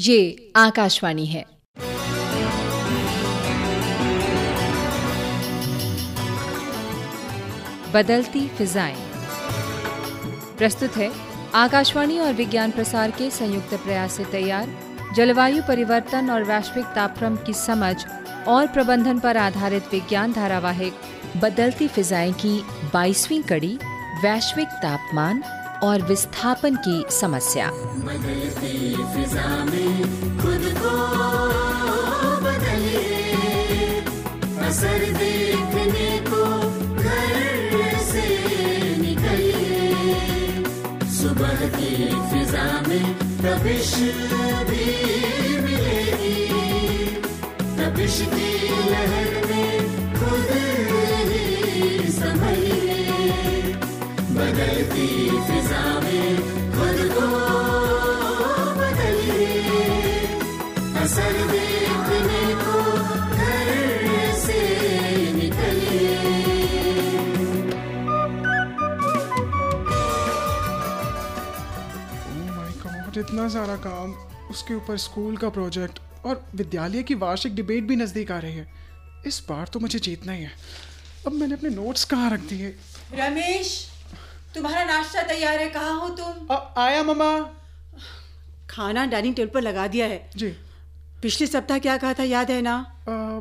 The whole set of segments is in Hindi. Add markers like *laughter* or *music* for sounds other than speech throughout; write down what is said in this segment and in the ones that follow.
ये आकाशवाणी है। बदलती फिजाएँ। प्रस्तुत है आकाशवाणी और विज्ञान प्रसार के संयुक्त प्रयास से तैयार, जलवायु परिवर्तन और वैश्विक तापक्रम की समझ और प्रबंधन पर आधारित विज्ञान धारावाहिक बदलती फिजाएँ की 22वीं कड़ी, वैश्विक तापमान और विस्थापन की समस्या। फिजा में को में बदलती इतना सारा काम उसके ऊपर स्कूल का प्रोजेक्ट और विद्यालय की वार्षिक डिबेट भी नज़दीक आ रही है। इस बार तो मुझे जीतना ही है। अब मैंने अपने नोट्स कहाँ रख दिए? रमेश तुम्हारा नाश्ता तैयार है। कहाँ हो तुम? अ- आया ममा खाना डाइनिंग टेबल पर लगा दिया है। जी। पिछले सप्ताह क्या कहा था याद है ना? अ,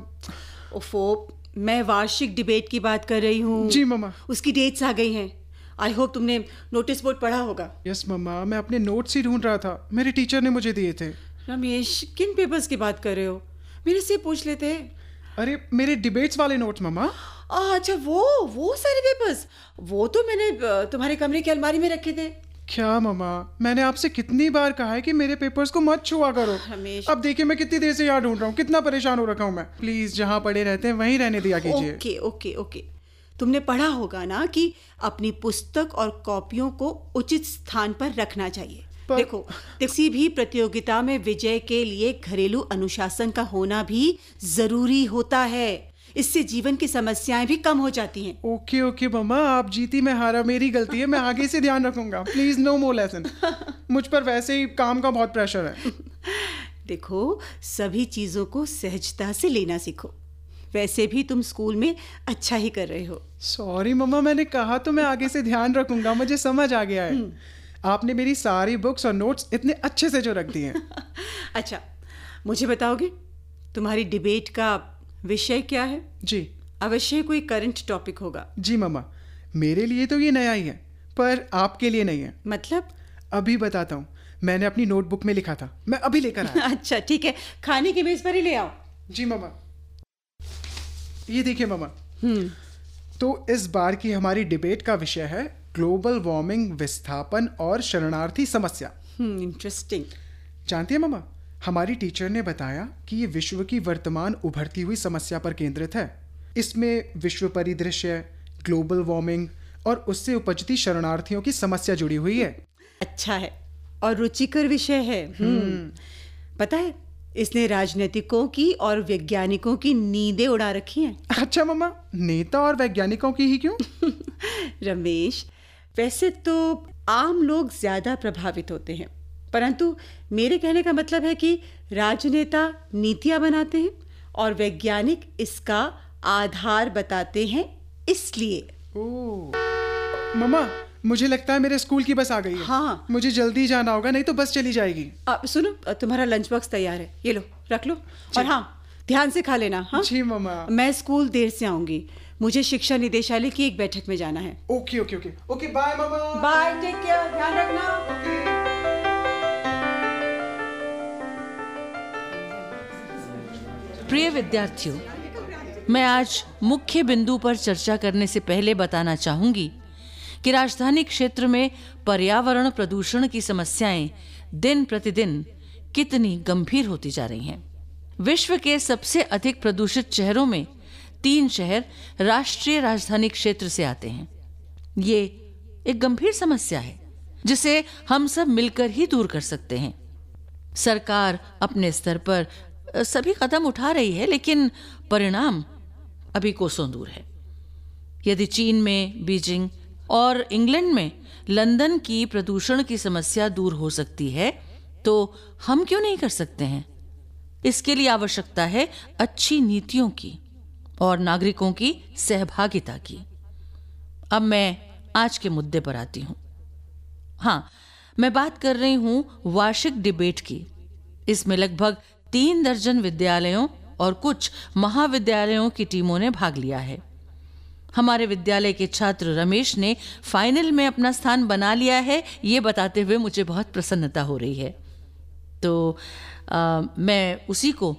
ओफो मैं वार्षिक डिबेट की बात कर रही हूँ। जी ममा उसकी डेट्स आ गई हैं। आई होप तुमने नोटिस बोर्ड पढ़ा होगा। यस मम्मा मैं अपने नोट्स ही ढूंढ रहा था। मेरे टीचर ने मुझे दिए थे। रमेश किन पेपर्स की बात कर रहे हो? मेरे से पूछ लेते हैं। अरे मेरे डिबेट्स वाले नोट्स मम्मा अच्छा वो वो सारे पेपर्स वो तो मैंने तुम्हारे कमरे की अलमारी में रखे थे। क्या मम्मा मैंने आपसे कितनी बार कहा है कि मेरे पेपर्स को मत छुआ करो। रमेश। अब देखिए मैं कितनी देर से यहाँ ढूंढ रहा हूँ कितना परेशान हो रखा हूँ मैं। प्लीज़ जहाँ पड़े रहते हैं वहीं रहने दिया कीजिए। Okay okay okay. तुमने पढ़ा होगा ना कि अपनी पुस्तक और कॉपियों को उचित स्थान पर रखना चाहिए। पर- देखो किसी भी प्रतियोगिता में विजय के लिए घरेलू अनुशासन का होना भी ज़रूरी होता है। इससे जीवन की समस्याएँ भी कम हो जाती हैं। ओके ओके मम्मा आप जीती मैं हारा मेरी गलती है मैं आगे से ध्यान रखूँगा। प्लीज़ नो मोर लेसन मुझ पर वैसे ही काम का बहुत प्रेशर है। *laughs* देखो सभी चीज़ों को सहजता से लेना सीखो। वैसे भी तुम स्कूल में अच्छा ही कर रहे हो। सॉरी मम्मा मैंने कहा तो मैं आगे से ध्यान रखूँगा मुझे समझ आ गया है। आपने मेरी सारी बुक्स और नोट्स इतने अच्छे से जो रख दिए हैं। *laughs* अच्छा मुझे बताओगे तुम्हारी डिबेट का विषय क्या है? जी। अवश्य कोई करंट टॉपिक होगा। जी मम्मा मेरे लिए तो ये नया ही है पर आपके लिए नहीं है। मतलब? अभी बताता हूँ मैंने अपनी नोटबुक में लिखा था मैं अभी लेकर आया। *laughs* अच्छा ठीक है खाने की मेज पर ही ले आओ। जी मम्मा। ये देखिए मम्मा हम्म। तो इस बार की हमारी डिबेट का विषय है ग्लोबल वार्मिंग विस्थापन और शरणार्थी समस्या। हम्म इंटरेस्टिंग जानती है मम्मा हमारी टीचर ने बताया कि ये विश्व की वर्तमान उभरती हुई समस्या पर केंद्रित है। इसमें विश्व परिदृश्य ग्लोबल वार्मिंग और उससे उपजती शरणार्थियों की समस्या जुड़ी हुई है। अच्छा है। और रुचिकर विषय है। हम्म। पता है इसने राजनीतिकों की और वैज्ञानिकों की नींदें उड़ा रखी हैं। अच्छा मम्मा नेता और वैज्ञानिकों की ही क्यों? *laughs* रमेश वैसे तो आम लोग ज़्यादा प्रभावित होते हैं परंतु मेरे कहने का मतलब है कि राजनेता नीतियाँ बनाते हैं और वैज्ञानिक इसका आधार बताते हैं इसलिए। ओह मम्मा मुझे लगता है मेरे स्कूल की बस आ गई है। हाँ। मुझे जल्दी जाना होगा नहीं तो बस चली जाएगी। अब सुनो तुम्हारा लंच बॉक्स तैयार है। ये लो रख लो। और हाँ ध्यान से खा लेना हाँ? जी मम्मा। मैं स्कूल देर से आऊँगी। मुझे शिक्षा निदेशालय की एक बैठक में जाना है। Okay okay okay. Okay bye मम्मा। बाय टेक केयर ध्यान रखना। प्रिय विद्यार्थियों मैं आज मुख्य बिंदु पर चर्चा करने से पहले बताना चाहूँगी कि राजधानी क्षेत्र में पर्यावरण प्रदूषण की समस्याएँ दिन प्रतिदिन कितनी गंभीर होती जा रही हैं। विश्व के सबसे अधिक प्रदूषित शहरों में तीन शहर राष्ट्रीय राजधानी क्षेत्र से आते हैं। ये एक गंभीर समस्या है, जिसे हम सब मिलकर ही दूर कर सकते हैं। सरकार अपने स्तर पर सभी कदम उठा रही है, लेकिन परिणाम अभी कोसों दूर है। यदि चीन में बीजिंग और इंग्लैंड में लंदन की प्रदूषण की समस्या दूर हो सकती है तो हम क्यों नहीं कर सकते हैं? इसके लिए आवश्यकता है अच्छी नीतियों की और नागरिकों की सहभागिता की। अब मैं आज के मुद्दे पर आती हूँ। हाँ, मैं बात कर रही हूँ वार्षिक डिबेट की। इसमें लगभग तीन दर्जन विद्यालयों और कुछ महाविद्यालयों की टीमों ने भाग लिया है। हमारे विद्यालय के छात्र रमेश ने फाइनल में अपना स्थान बना लिया है। ये बताते हुए मुझे बहुत प्रसन्नता हो रही है। तो आ, मैं उसी को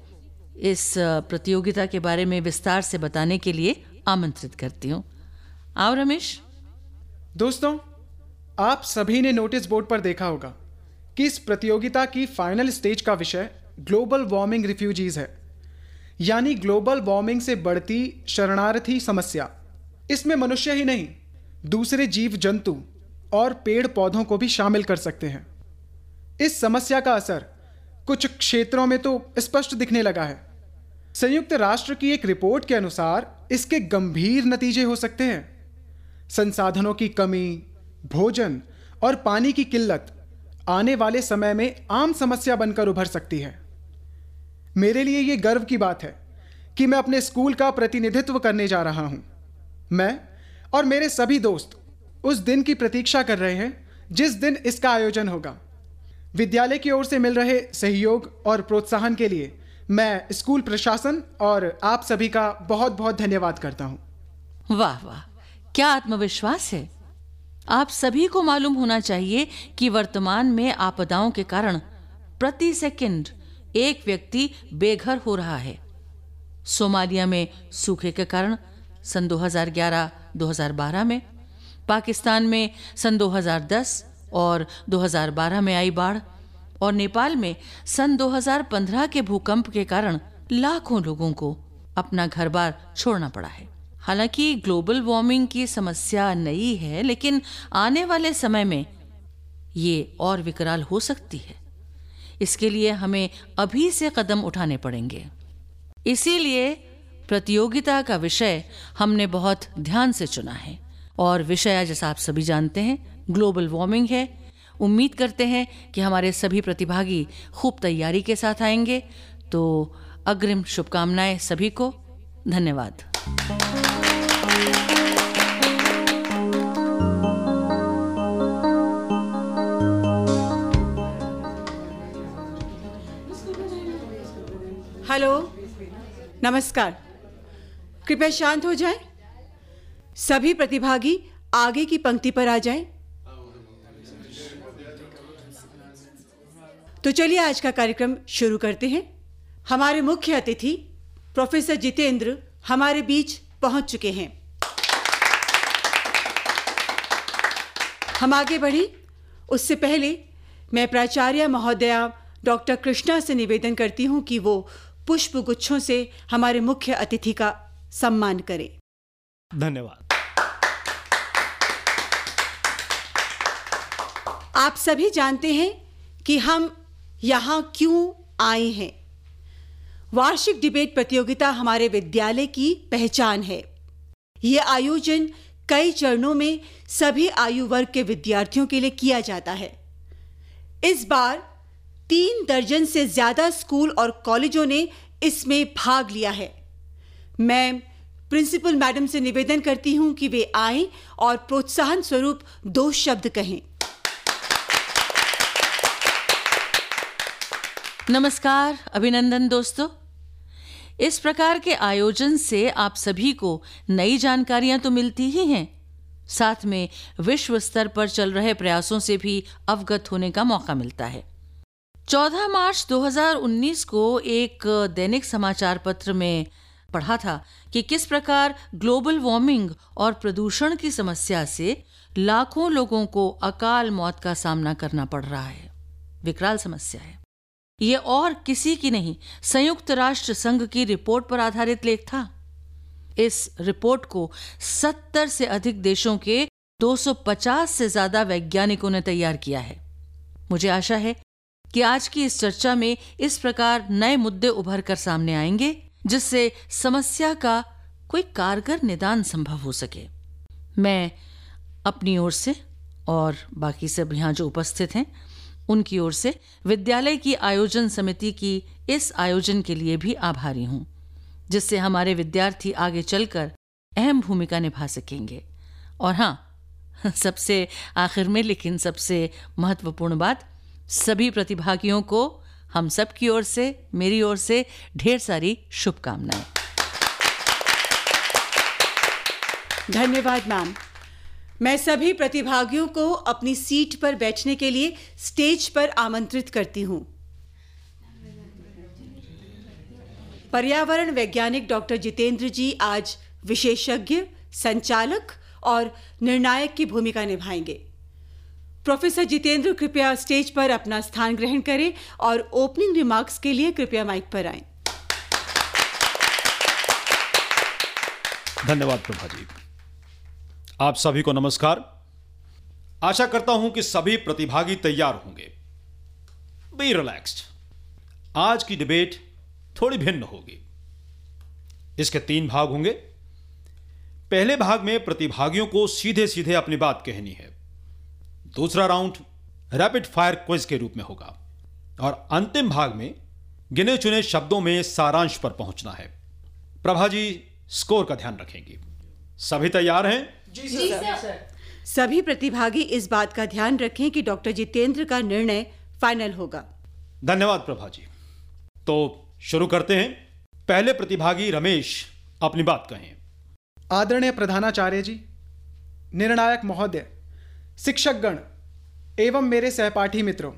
इस प्रतियोगिता के बारे में विस्तार से बताने के लिए आमंत्रित करती हूँ। आओ रमेश। दोस्तों आप सभी ने नोटिस बोर्ड पर देखा होगा कि इस प्रतियोगिता की फाइनल स्टेज का विषय ग्लोबल वार्मिंग रिफ्यूजीज है। यानी ग्लोबल वार्मिंग से बढ़ती शरणार्थी समस्या। इसमें मनुष्य ही नहीं, दूसरे जीव जंतु और पेड़ पौधों को भी शामिल कर सकते हैं। इस समस्या का असर कुछ क्षेत्रों में तो स्पष्ट दिखने लगा है। संयुक्त राष्ट्र की एक रिपोर्ट के अनुसार इसके गंभीर नतीजे हो सकते हैं। संसाधनों की कमी, भोजन और पानी की किल्लत आने वाले समय में आम समस्या बनकर उभर सकती है। मेरे लिए यह गर्व की बात है कि मैं अपने स्कूल का प्रतिनिधित्व करने जा रहा हूँ। मैं और मेरे सभी दोस्त उस दिन की प्रतीक्षा कर रहे हैं, जिस दिन इसका आयोजन होगा। विद्यालय की ओर से मिल रहे सहयोग और प्रोत्साहन के लिए मैं स्कूल प्रशासन और आप सभी का बहुत बहुत धन्यवाद करता हूँ। वाह वाह। क्या आत्मविश्वास है? आप सभी को मालूम होना चाहिए कि वर्तमान में आपदाओं के कारण प्रति सेकंड एक व्यक्ति बेघर हो रहा है। सोमालिया में सूखे के कारण सन 2011-2012 में। पाकिस्तान में सन 2010 और 2012 में आई बाढ़। और नेपाल में सन 2015 के भूकंप के कारण लाखों लोगों को अपना घर बार छोड़ना पड़ा है। हालाँकि ग्लोबल वार्मिंग की समस्या नई है, लेकिन आने वाले समय में ये और विकराल हो सकती है। इसके लिए हमें अभी से कदम उठाने पड़ेंगे। इसीलिए प्रतियोगिता का विषय हमने बहुत ध्यान से चुना है। और विषय जैसा आप सभी जानते हैं ग्लोबल वार्मिंग है। उम्मीद करते हैं कि हमारे सभी प्रतिभागी खूब तैयारी के साथ आएँगे। तो अग्रिम शुभकामनाएँ सभी को। धन्यवाद। हेलो, नमस्कार। कृपया शांत हो जाएँ। सभी प्रतिभागी आगे की पंक्ति पर आ जाएँ। तो चलिए आज का कार्यक्रम शुरू करते हैं हमारे मुख्य अतिथि, प्रोफेसर जितेंद्र, हमारे बीच पहुँच चुके हैं हम आगे बढ़ी उससे पहले मैं प्राचार्य महोदया डॉक्टर कृष्णा से निवेदन करती हूँ कि वो पुष्प गुच्छों से हमारे मुख्य अतिथि का सम्मान करें। धन्यवाद। आप सभी जानते हैं कि हम यहाँ क्यों आए हैं। वार्षिक डिबेट प्रतियोगिता हमारे विद्यालय की पहचान है। यह आयोजन कई चरणों में सभी आयु वर्ग के विद्यार्थियों के लिए किया जाता है। इस बार तीन दर्जन से ज़्यादा स्कूल और कॉलेजों ने इसमें भाग लिया है। मैं प्रिंसिपल मैडम से निवेदन करती हूँ कि वे आए और प्रोत्साहन स्वरूप दो शब्द कहें। नमस्कार, अभिनंदन दोस्तों। इस प्रकार के आयोजन से आप सभी को नई जानकारियाँ तो मिलती ही हैं। साथ में विश्व स्तर पर चल रहे प्रयासों से भी अवगत होने का मौका मिलता है। 14 मार्च 2019 को एक दैनिक समाचार पत्र में पढ़ा था कि किस प्रकार ग्लोबल वार्मिंग और प्रदूषण की समस्या से लाखों लोगों को अकाल मौत का सामना करना पड़ रहा है। विकराल समस्या है। ये और किसी की नहीं, संयुक्त राष्ट्र संघ की रिपोर्ट पर आधारित लेख था। इस रिपोर्ट को 70 से अधिक देशों के 250 से ज़्यादा वैज्ञानिकों ने तैयार किया है। मुझे आशा है कि आज की इस चर्चा में इस प्रकार नए मुद्दे उभर कर सामने आएँगे। जिससे समस्या का कोई कारगर निदान संभव हो सके। मैं अपनी ओर से और बाकी सब यहाँ जो उपस्थित हैं, उनकी ओर से विद्यालय की आयोजन समिति की इस आयोजन के लिए भी आभारी हूँ, जिससे हमारे विद्यार्थी आगे चलकर अहम भूमिका निभा सकेंगे। और हाँ *laughs* सबसे आखिर में, लेकिन सबसे महत्वपूर्ण बात, सभी प्रतिभागियों को हम सब की ओर से, मेरी ओर से ढेर सारी शुभकामनाएँ। धन्यवाद, मैम। मैं सभी प्रतिभागियों को अपनी सीट पर बैठने के लिए स्टेज पर आमंत्रित करती हूँ। पर्यावरण वैज्ञानिक डॉक्टर जितेंद्र जी आज विशेषज्ञ, संचालक और निर्णायक की भूमिका निभाएँगे। प्रोफेसर जितेंद्र, कृपया स्टेज पर अपना स्थान ग्रहण करें और ओपनिंग रिमार्क्स के लिए कृपया माइक पर आएँ। धन्यवाद प्रभा जी आप सभी को नमस्कार। आशा करता हूँ कि सभी प्रतिभागी तैयार होंगे। बी रिलैक्स्ड आज की डिबेट थोड़ी भिन्न होगी। इसके तीन भाग होंगे। पहले भाग में प्रतिभागियों को सीधे सीधे अपनी बात कहनी है। दूसरा राउंड रैपिड फायर क्विज के रूप में होगा। और अंतिम भाग में गिने चुने शब्दों में सारांश पर पहुँचना है। प्रभा जी स्कोर का ध्यान रखेंगी। सभी तैयार हैं? जी सर। सभी प्रतिभागी इस बात का ध्यान रखें कि डॉक्टर जितेंद्र का निर्णय फाइनल होगा। धन्यवाद प्रभा जी। तो शुरू करते हैं। पहले प्रतिभागी रमेश अपनी बात कहें। आदरणीय प्रधानाचार्य जी निर्णायक महोदय शिक्षकगण, एवं मेरे सहपाठी मित्रों,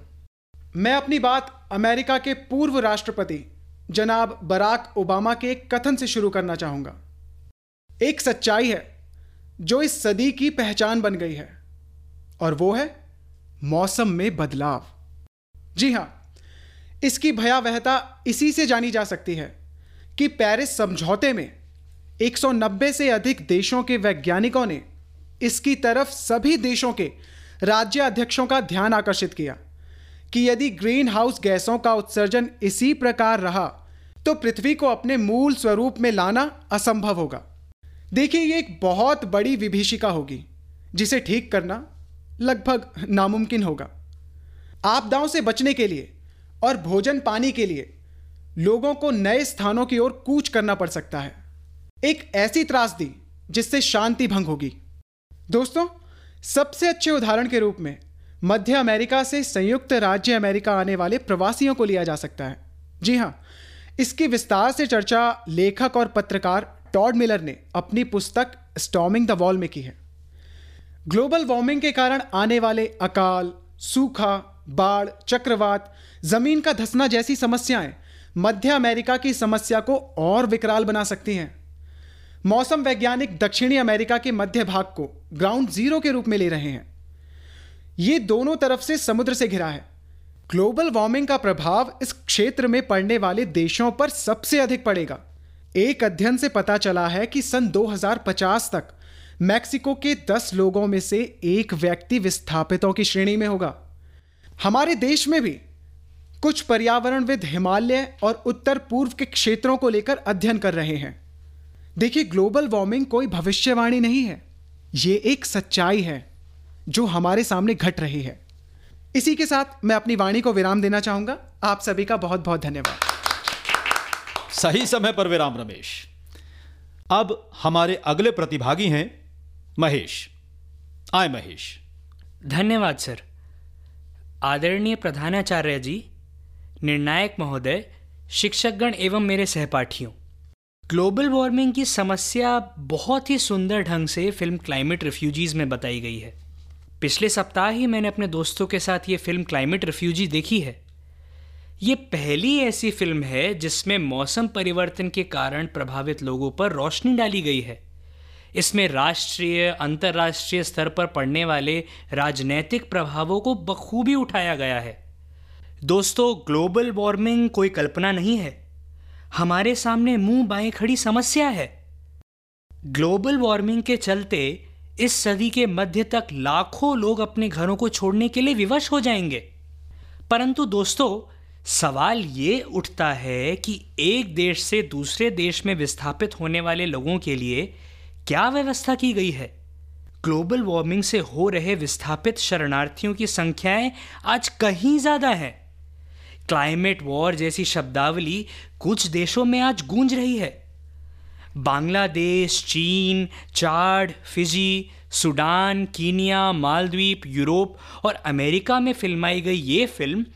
मैं अपनी बात अमेरिका के पूर्व राष्ट्रपति, जनाब बराक ओबामा के एक कथन से शुरू करना चाहूँगा। एक सच्चाई है, जो इस सदी की पहचान बन गई है, और वो है मौसम में बदलाव। जी हाँ, इसकी भयावहता इसी से जानी जा सकती है कि पेरिस समझौते में 190 से अधिक देशों के वैज्ञानिकों ने इसकी तरफ़ सभी देशों के राज्य अध्यक्षों का ध्यान आकर्षित किया कि यदि ग्रीन हाउस गैसों का उत्सर्जन इसी प्रकार रहा तो पृथ्वी को अपने मूल स्वरूप में लाना असंभव होगा। देखिए, ये एक बहुत बड़ी विभीषिका होगी, जिसे ठीक करना लगभग नामुमकिन होगा। आपदाओं से बचने के लिए और भोजन पानी के लिए लोगों को नए स्थानों की ओर कूच करना पड़ सकता है। एक ऐसी त्रासदी जिससे शांति भंग होगी। दोस्तों, सबसे अच्छे उदाहरण के रूप में मध्य अमेरिका से संयुक्त राज्य अमेरिका आने वाले प्रवासियों को लिया जा सकता है। जी हाँ, इसकी विस्तार से चर्चा लेखक और पत्रकार टॉड मिलर ने अपनी पुस्तक स्टॉमिंग द वॉल में की है। ग्लोबल वार्मिंग के कारण आने वाले अकाल, सूखा, बाढ़, चक्रवात, ज़मीन का धसना जैसी समस्याएँ मध्य अमेरिका की समस्या को और विकराल बना सकती हैं। मौसम वैज्ञानिक दक्षिणी अमेरिका के मध्य भाग को ग्राउंड ज़ीरो के रूप में ले रहे हैं। ये दोनों तरफ़ से समुद्र से घिरा है। ग्लोबल वार्मिंग का प्रभाव इस क्षेत्र में पड़ने वाले देशों पर सबसे अधिक पड़ेगा। एक अध्ययन से पता चला है कि सन 2050 तक मैक्सिको के 10 लोगों में से एक व्यक्ति विस्थापितों की श्रेणी में होगा। हमारे देश में भी कुछ पर्यावरणविद हिमालय और उत्तर पूर्व के क्षेत्रों को लेकर अध्ययन कर रहे हैं। देखिए ग्लोबल वार्मिंग कोई भविष्यवाणी नहीं है। ये एक सच्चाई है जो हमारे सामने घट रही है। इसी के साथ मैं अपनी वाणी को विराम देना चाहूँगा। आप सभी का बहुत बहुत धन्यवाद। सही समय पर विराम रमेश। अब हमारे अगले प्रतिभागी हैं महेश। आए महेश। धन्यवाद सर। आदरणीय प्रधानाचार्य जी निर्णायक महोदय शिक्षकगण एवं मेरे सहपाठियों। ग्लोबल वार्मिंग की समस्या बहुत ही सुंदर ढंग से फ़िल्म क्लाइमेट रिफ्यूजीज में बताई गई है। पिछले सप्ताह ही मैंने अपने दोस्तों के साथ ये फ़िल्म क्लाइमेट रिफ्यूजी देखी है। ये पहली ऐसी फ़िल्म है जिसमें मौसम परिवर्तन के कारण प्रभावित लोगों पर रोशनी डाली गई है। इसमें राष्ट्रीय, अंतर्राष्ट्रीय स्तर पर पड़ने वाले राजनैतिक प्रभावों को बखूबी उठाया गया है। दोस्तों, ग्लोबल वार्मिंग कोई कल्पना नहीं है। हमारे सामने मुँह बाएँ खड़ी समस्या है। ग्लोबल वार्मिंग के चलते इस सदी के मध्य तक लाखों लोग अपने घरों को छोड़ने के लिए विवश हो जाएँगे। परंतु दोस्तों, सवाल ये उठता है कि एक देश से दूसरे देश में विस्थापित होने वाले लोगों के लिए क्या व्यवस्था की गई है? ग्लोबल वार्मिंग से हो रहे विस्थापित शरणार्थियों की संख्याएँ आज कहीं ज़्यादा है। क्लाइमेट वॉर जैसी शब्दावली कुछ देशों में आज गूंज रही है। बांग्लादेश, चीन, चाड, फिजी, सूडान, कीनिया, मालद्वीप, यूरोप और अमेरिका में फिल्माई गई ये फ़िल्म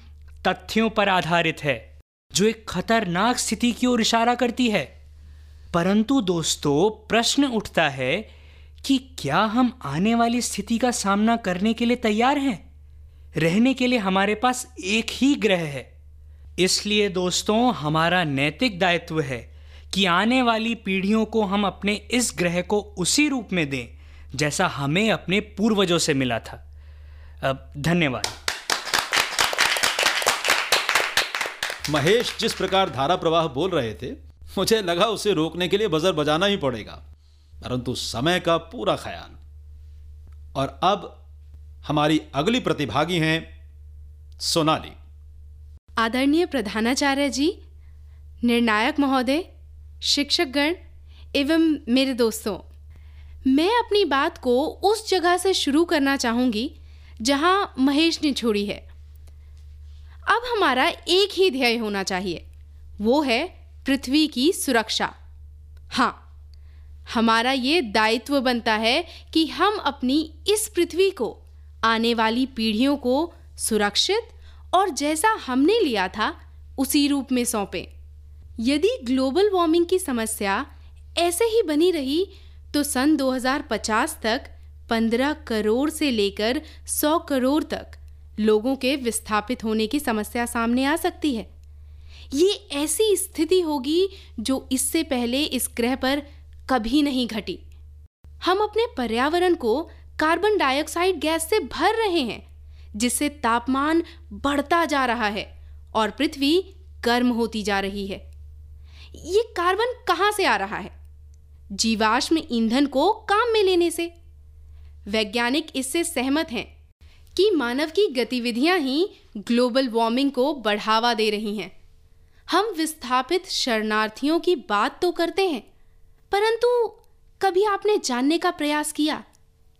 तथ्यों पर आधारित है, जो एक खतरनाक स्थिति की ओर इशारा करती है। परंतु दोस्तों, प्रश्न उठता है कि क्या हम आने वाली स्थिति का सामना करने के लिए तैयार हैं? रहने के लिए हमारे पास एक ही ग्रह है। इसलिए दोस्तों, हमारा नैतिक दायित्व है कि आने वाली पीढ़ियों को हम अपने इस ग्रह को उसी रूप में दें, जैसा हमें अपने पूर्वजों से मिला था। अब धन्यवाद। महेश, जिस प्रकार धारा प्रवाह बोल रहे थे, मुझे लगा उसे रोकने के लिए बजर बजाना ही पड़ेगा, परंतु समय का पूरा ख्याल। और अब हमारी अगली प्रतिभागी हैं, सोनाली। आदरणीय प्रधानाचार्य जी, निर्णायक महोदय, शिक्षकगण एवं मेरे दोस्तों, मैं अपनी बात को उस जगह से शुरू करना चाहूँगी जहाँ महेश ने छोड़ी है। अब हमारा एक ही ध्येय होना चाहिए, वो है पृथ्वी की सुरक्षा। हाँ हमारा ये दायित्व बनता है कि हम अपनी इस पृथ्वी को, आने वाली पीढ़ियों को सुरक्षित और जैसा हमने लिया था, उसी रूप में सौंपें। यदि ग्लोबल वार्मिंग की समस्या ऐसे ही बनी रही तो सन 2050 तक 15 करोड़ से लेकर 100 करोड़ तक लोगों के विस्थापित होने की समस्या सामने आ सकती है। ये ऐसी स्थिति होगी जो इससे पहले इस ग्रह पर कभी नहीं घटी। हम अपने पर्यावरण को कार्बन डाइऑक्साइड गैस से भर रहे हैं। जिससे तापमान बढ़ता जा रहा है और पृथ्वी गर्म होती जा रही है। ये कार्बन कहाँ से आ रहा है? जीवाश्म ईंधन को काम में लेने से। वैज्ञानिक इससे सहमत हैं कि मानव की गतिविधियाँ ही ग्लोबल वार्मिंग को बढ़ावा दे रही हैं। हम विस्थापित शरणार्थियों की बात तो करते हैं, परंतु कभी आपने जानने का प्रयास किया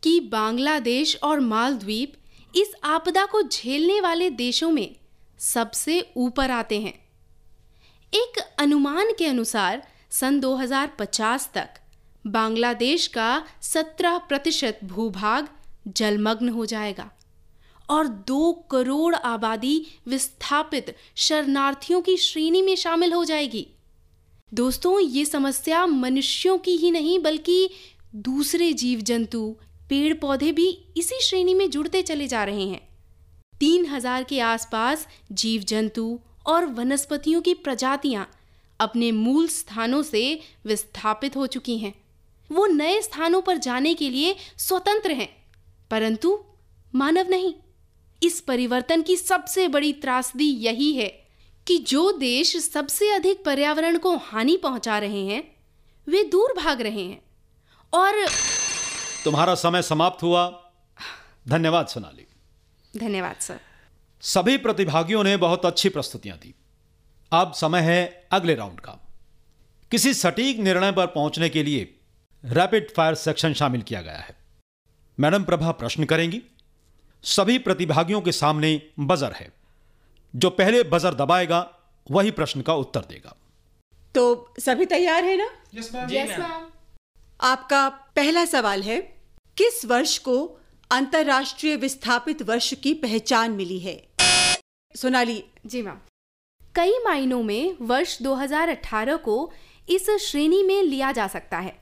कि बांग्लादेश और मालद्वीप इस आपदा को झेलने वाले देशों में सबसे ऊपर आते हैं। एक अनुमान के अनुसार सन 2050 तक बांग्लादेश का 17 प्रतिशत भूभाग जलमग्न हो जाएगा और दो करोड़ आबादी विस्थापित शरणार्थियों की श्रेणी में शामिल हो जाएगी। दोस्तों, ये समस्या मनुष्यों की ही नहीं, बल्कि दूसरे जीव जंतु पेड़ पौधे भी इसी श्रेणी में जुड़ते चले जा रहे हैं। तीन हज़ार के आसपास जीव जंतु और वनस्पतियों की प्रजातियाँ अपने मूल स्थानों से विस्थापित हो चुकी हैं। वो नए स्थानों पर जाने के लिए स्वतंत्र हैं, परंतु मानव नहीं। इस परिवर्तन की सबसे बड़ी त्रासदी यही है कि जो देश सबसे अधिक पर्यावरण को हानि पहुँचा रहे हैं, वे दूर भाग रहे हैं और तुम्हारा समय समाप्त हुआ। धन्यवाद सोनाली। धन्यवाद सर। सभी प्रतिभागियों ने बहुत अच्छी प्रस्तुतियाँ दी। अब समय है अगले राउंड का। किसी सटीक निर्णय पर पहुँचने के लिए रैपिड फायर सेक्शन शामिल किया गया है। मैडम प्रभा प्रश्न करेंगी। सभी प्रतिभागियों के सामने बजर है। जो पहले बजर दबाएगा वही प्रश्न का उत्तर देगा। तो सभी तैयार है ना? यस मैम यस मैम आपका पहला सवाल है किस वर्ष को अंतर्राष्ट्रीय विस्थापित वर्ष की पहचान मिली है? सोनाली। जी मैम। कई मायनों में वर्ष 2018 को इस श्रेणी में लिया जा सकता है।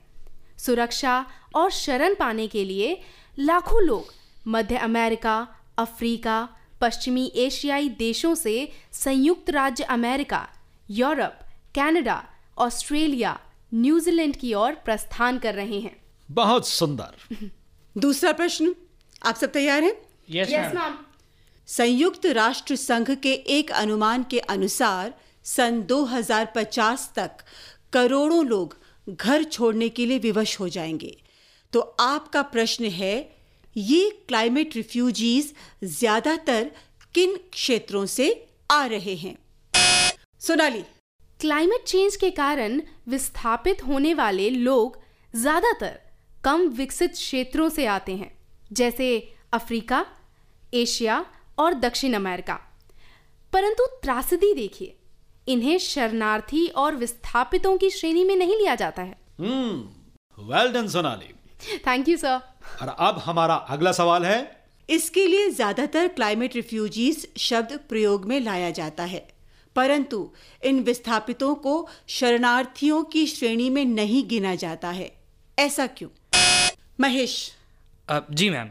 सुरक्षा और शरण पाने के लिए लाखों लोग मध्य अमेरिका अफ्रीका पश्चिमी एशियाई देशों से संयुक्त राज्य America Europe Canada Australia New Zealand की ओर प्रस्थान कर रहे हैं। बहुत सुंदर। दूसरा प्रश्न आप सब तैयार हैं? यस मैम संयुक्त राष्ट्र संघ के एक अनुमान के अनुसार सन 2050 तक करोड़ों लोग घर छोड़ने के लिए विवश हो जाएँगे। तो आपका प्रश्न है ये क्लाइमेट रिफ्यूजीज ज़्यादातर किन क्षेत्रों से आ रहे हैं? सोनाली। क्लाइमेट चेंज के कारण विस्थापित होने वाले लोग ज़्यादातर कम विकसित क्षेत्रों से आते हैं जैसे अफ्रीका एशिया और दक्षिण अमेरिका। परंतु त्रासदी देखिए इन्हें शरणार्थी और विस्थापितों की श्रेणी में नहीं लिया जाता है। Well done Sonali. Thank you sir और अब हमारा अगला सवाल है। इसके लिए ज़्यादातर क्लाइमेट रिफ्यूजीज शब्द प्रयोग में लाया जाता है परंतु इन विस्थापितों को शरणार्थियों की श्रेणी में नहीं गिना जाता है। ऐसा क्यों? महेश। जी मैम।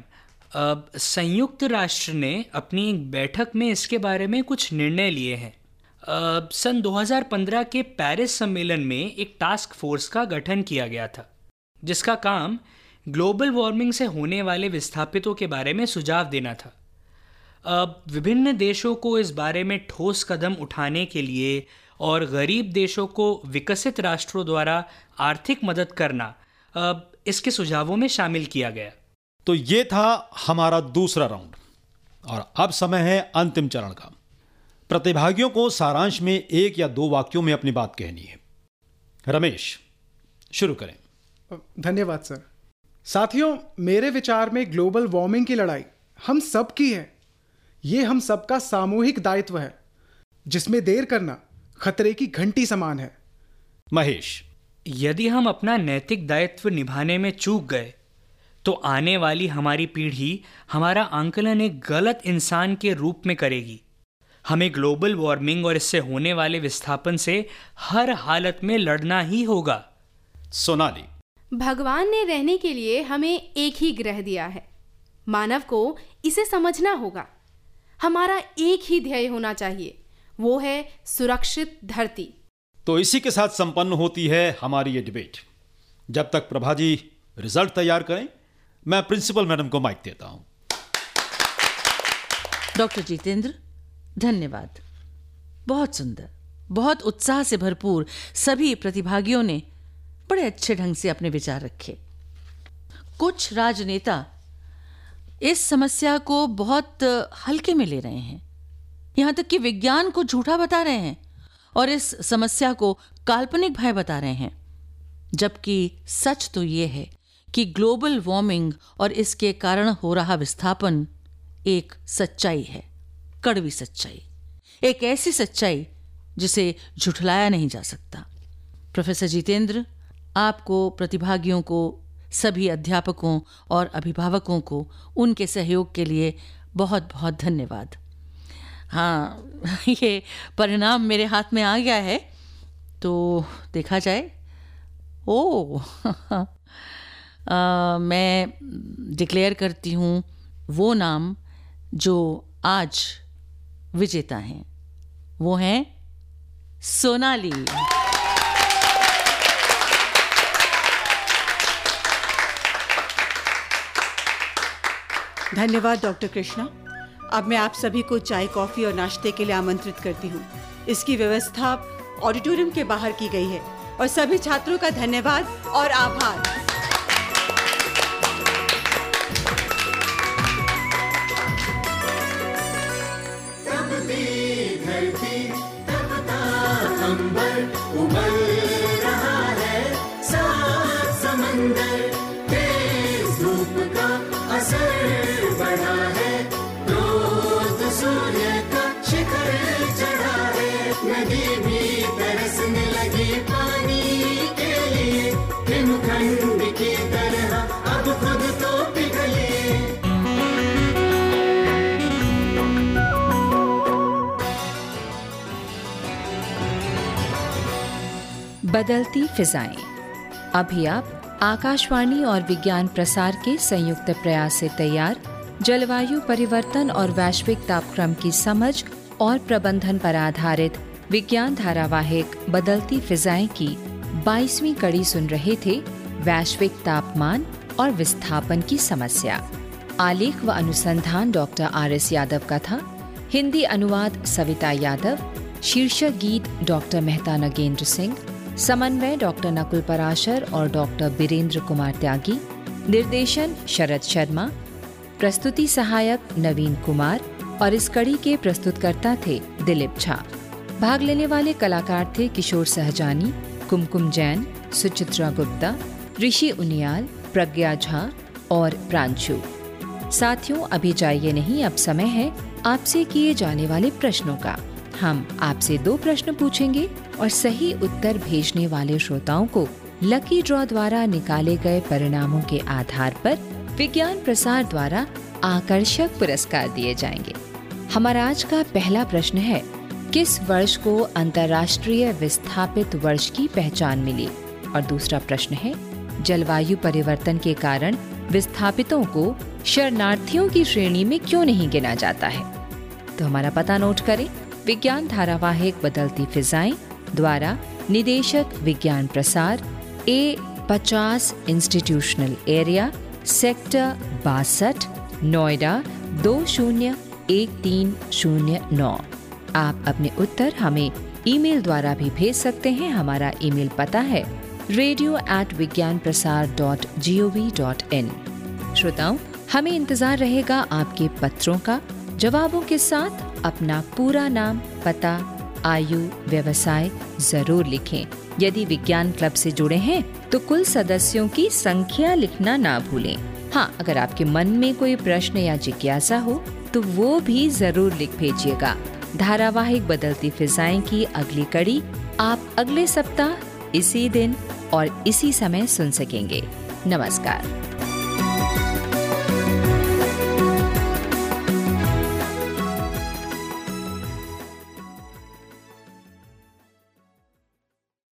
संयुक्त राष्ट्र ने अपनी एक बैठक में इसके बारे में कुछ निर्णय लिए हैं। सन 2015 के पेरिस सम्मेलन में एक टास्क फोर्स का गठन किया गया था, जिसका काम ग्लोबल वार्मिंग से होने वाले विस्थापितों के बारे में सुझाव देना था। अब विभिन्न देशों को इस बारे में ठोस कदम उठाने के लिए और गरीब देशों को विकसित राष्ट्रों द्वारा आर्थिक मदद करना अब इसके सुझावों में शामिल किया गया। तो ये था हमारा दूसरा राउंड। और अब समय है अंतिम चरण का। प्रतिभागियों को सारांश में एक या दो वाक्यों में अपनी बात कहनी है। रमेश शुरू करें। धन्यवाद सर। साथियों मेरे विचार में ग्लोबल वार्मिंग की लड़ाई हम सब की है। ये हम सबका सामूहिक दायित्व है जिसमें देर करना खतरे की घंटी समान है। महेश यदि हम अपना नैतिक दायित्व निभाने में चूक गए तो आने वाली हमारी पीढ़ी हमारा आंकलन एक गलत इंसान के रूप में करेगी। हमें ग्लोबल वार्मिंग और इससे होने वाले विस्थापन से हर हालत में लड़ना ही होगा। सोनाली। भगवान ने रहने के लिए हमें एक ही ग्रह दिया है। मानव को इसे समझना होगा। हमारा एक ही ध्येय होना चाहिए। वो है सुरक्षित धरती। तो इसी के साथ संपन्न होती है हमारी ये डिबेट जब तक प्रभा जी रिज़ल्ट तैयार करें, मैं प्रिंसिपल मैडम को माइक देता हूँ। डॉक्टर जितेंद्र, धन्यवाद। बहुत सुंदर, बहुत उत्साह से भरपूर सभी प्रतिभागियों ने बड़े अच्छे ढंग से अपने विचार रखे। कुछ राजनेता इस समस्या को बहुत हल्के में ले रहे हैं। यहाँ तक कि विज्ञान को झूठा बता रहे हैं। और इस समस्या को काल्पनिक भय बता रहे हैं। जबकि सच तो ये है कि ग्लोबल वार्मिंग और इसके कारण हो रहा विस्थापन एक सच्चाई है, कड़वी सच्चाई। एक ऐसी सच्चाई जिसे झुठलाया नहीं जा सकता। प्रोफेसर जितेंद्र, आपको, प्रतिभागियों को, सभी अध्यापकों और अभिभावकों को, उनके सहयोग के लिए बहुत बहुत धन्यवाद। हाँ *laughs* ये परिणाम मेरे हाथ में आ गया है। तो देखा जाए। ओ *laughs* आ, मैं डिक्लेयर करती हूँ वो नाम जो आज विजेता हैं वो हैं सोनाली। धन्यवाद डॉक्टर कृष्णा। अब मैं आप सभी को चाय, कॉफ़ी और नाश्ते के लिए आमंत्रित करती हूँ। इसकी व्यवस्था ऑडिटोरियम के बाहर की गई है। और सभी छात्रों का धन्यवाद और आभार। बदलती फिजाएँ। अभी आप आकाशवाणी और विज्ञान प्रसार के संयुक्त प्रयास से तैयार, जलवायु परिवर्तन और वैश्विक तापक्रम की समझ और प्रबंधन पर आधारित विज्ञान धारावाहिक बदलती फिजाएँ की 22वीं कड़ी सुन रहे थे वैश्विक तापमान और विस्थापन की समस्या। आलेख व अनुसंधान डॉक्टर आर एस यादव का था। हिंदी अनुवाद सविता यादव। शीर्षक गीत डॉक्टर मेहता नगेंद्र सिंह। समन्वय डॉक्टर नकुल पराशर और डॉक्टर बीरेंद्र कुमार त्यागी, निर्देशन शरद शर्मा, प्रस्तुति सहायक नवीन कुमार और इस कड़ी के प्रस्तुतकर्ता थे दिलीप झा। भाग लेने वाले कलाकार थे किशोर सहजानी, कुमकुम जैन, सुचित्रा गुप्ता, ऋषि उनियाल, प्रज्ञा झा और प्रांशु। साथियों, अभी जाइए नहीं, अब समय है आपसे किए जाने वाले प्रश्नों का। हम आपसे दो प्रश्न पूछेंगे। और सही उत्तर भेजने वाले श्रोताओं को लकी ड्रॉ द्वारा निकाले गए परिणामों के आधार पर विज्ञान प्रसार द्वारा आकर्षक पुरस्कार दिए जाएँगे। हमारा आज का पहला प्रश्न है, किस वर्ष को अंतर्राष्ट्रीय विस्थापित वर्ष की पहचान मिली? और दूसरा प्रश्न है, जलवायु परिवर्तन के कारण विस्थापितों को शरणार्थियों की श्रेणी में क्यों नहीं गिना जाता है? तो हमारा पता नोट करें, विज्ञान धारावाहिक बदलती फिजाएँ द्वारा निदेशक विज्ञान प्रसार, ए पचास इंस्टीट्यूशनल एरिया, सेक्टर बासठ, नोएडा, दो शून्य एक तीन शून्य नौ। आप अपने उत्तर हमें ईमेल द्वारा भी भेज सकते हैं। हमारा ईमेल पता है radio at Vigyan Prasar dot G O V dot in श्रोताओं, हमें इंतज़ार रहेगा आपके पत्रों का, जवाबों के साथ अपना पूरा नाम, पता आयु, व्यवसाय ज़रूर लिखें। यदि विज्ञान क्लब से जुड़े हैं तो कुल सदस्यों की संख्या लिखना ना भूलें। हाँ अगर आपके मन में कोई प्रश्न या जिज्ञासा हो तो वो भी ज़रूर लिख भेजिएगा। धारावाहिक बदलती फिजाएँ की अगली कड़ी आप अगले सप्ताह, इसी दिन और इसी समय सुन सकेंगे। नमस्कार।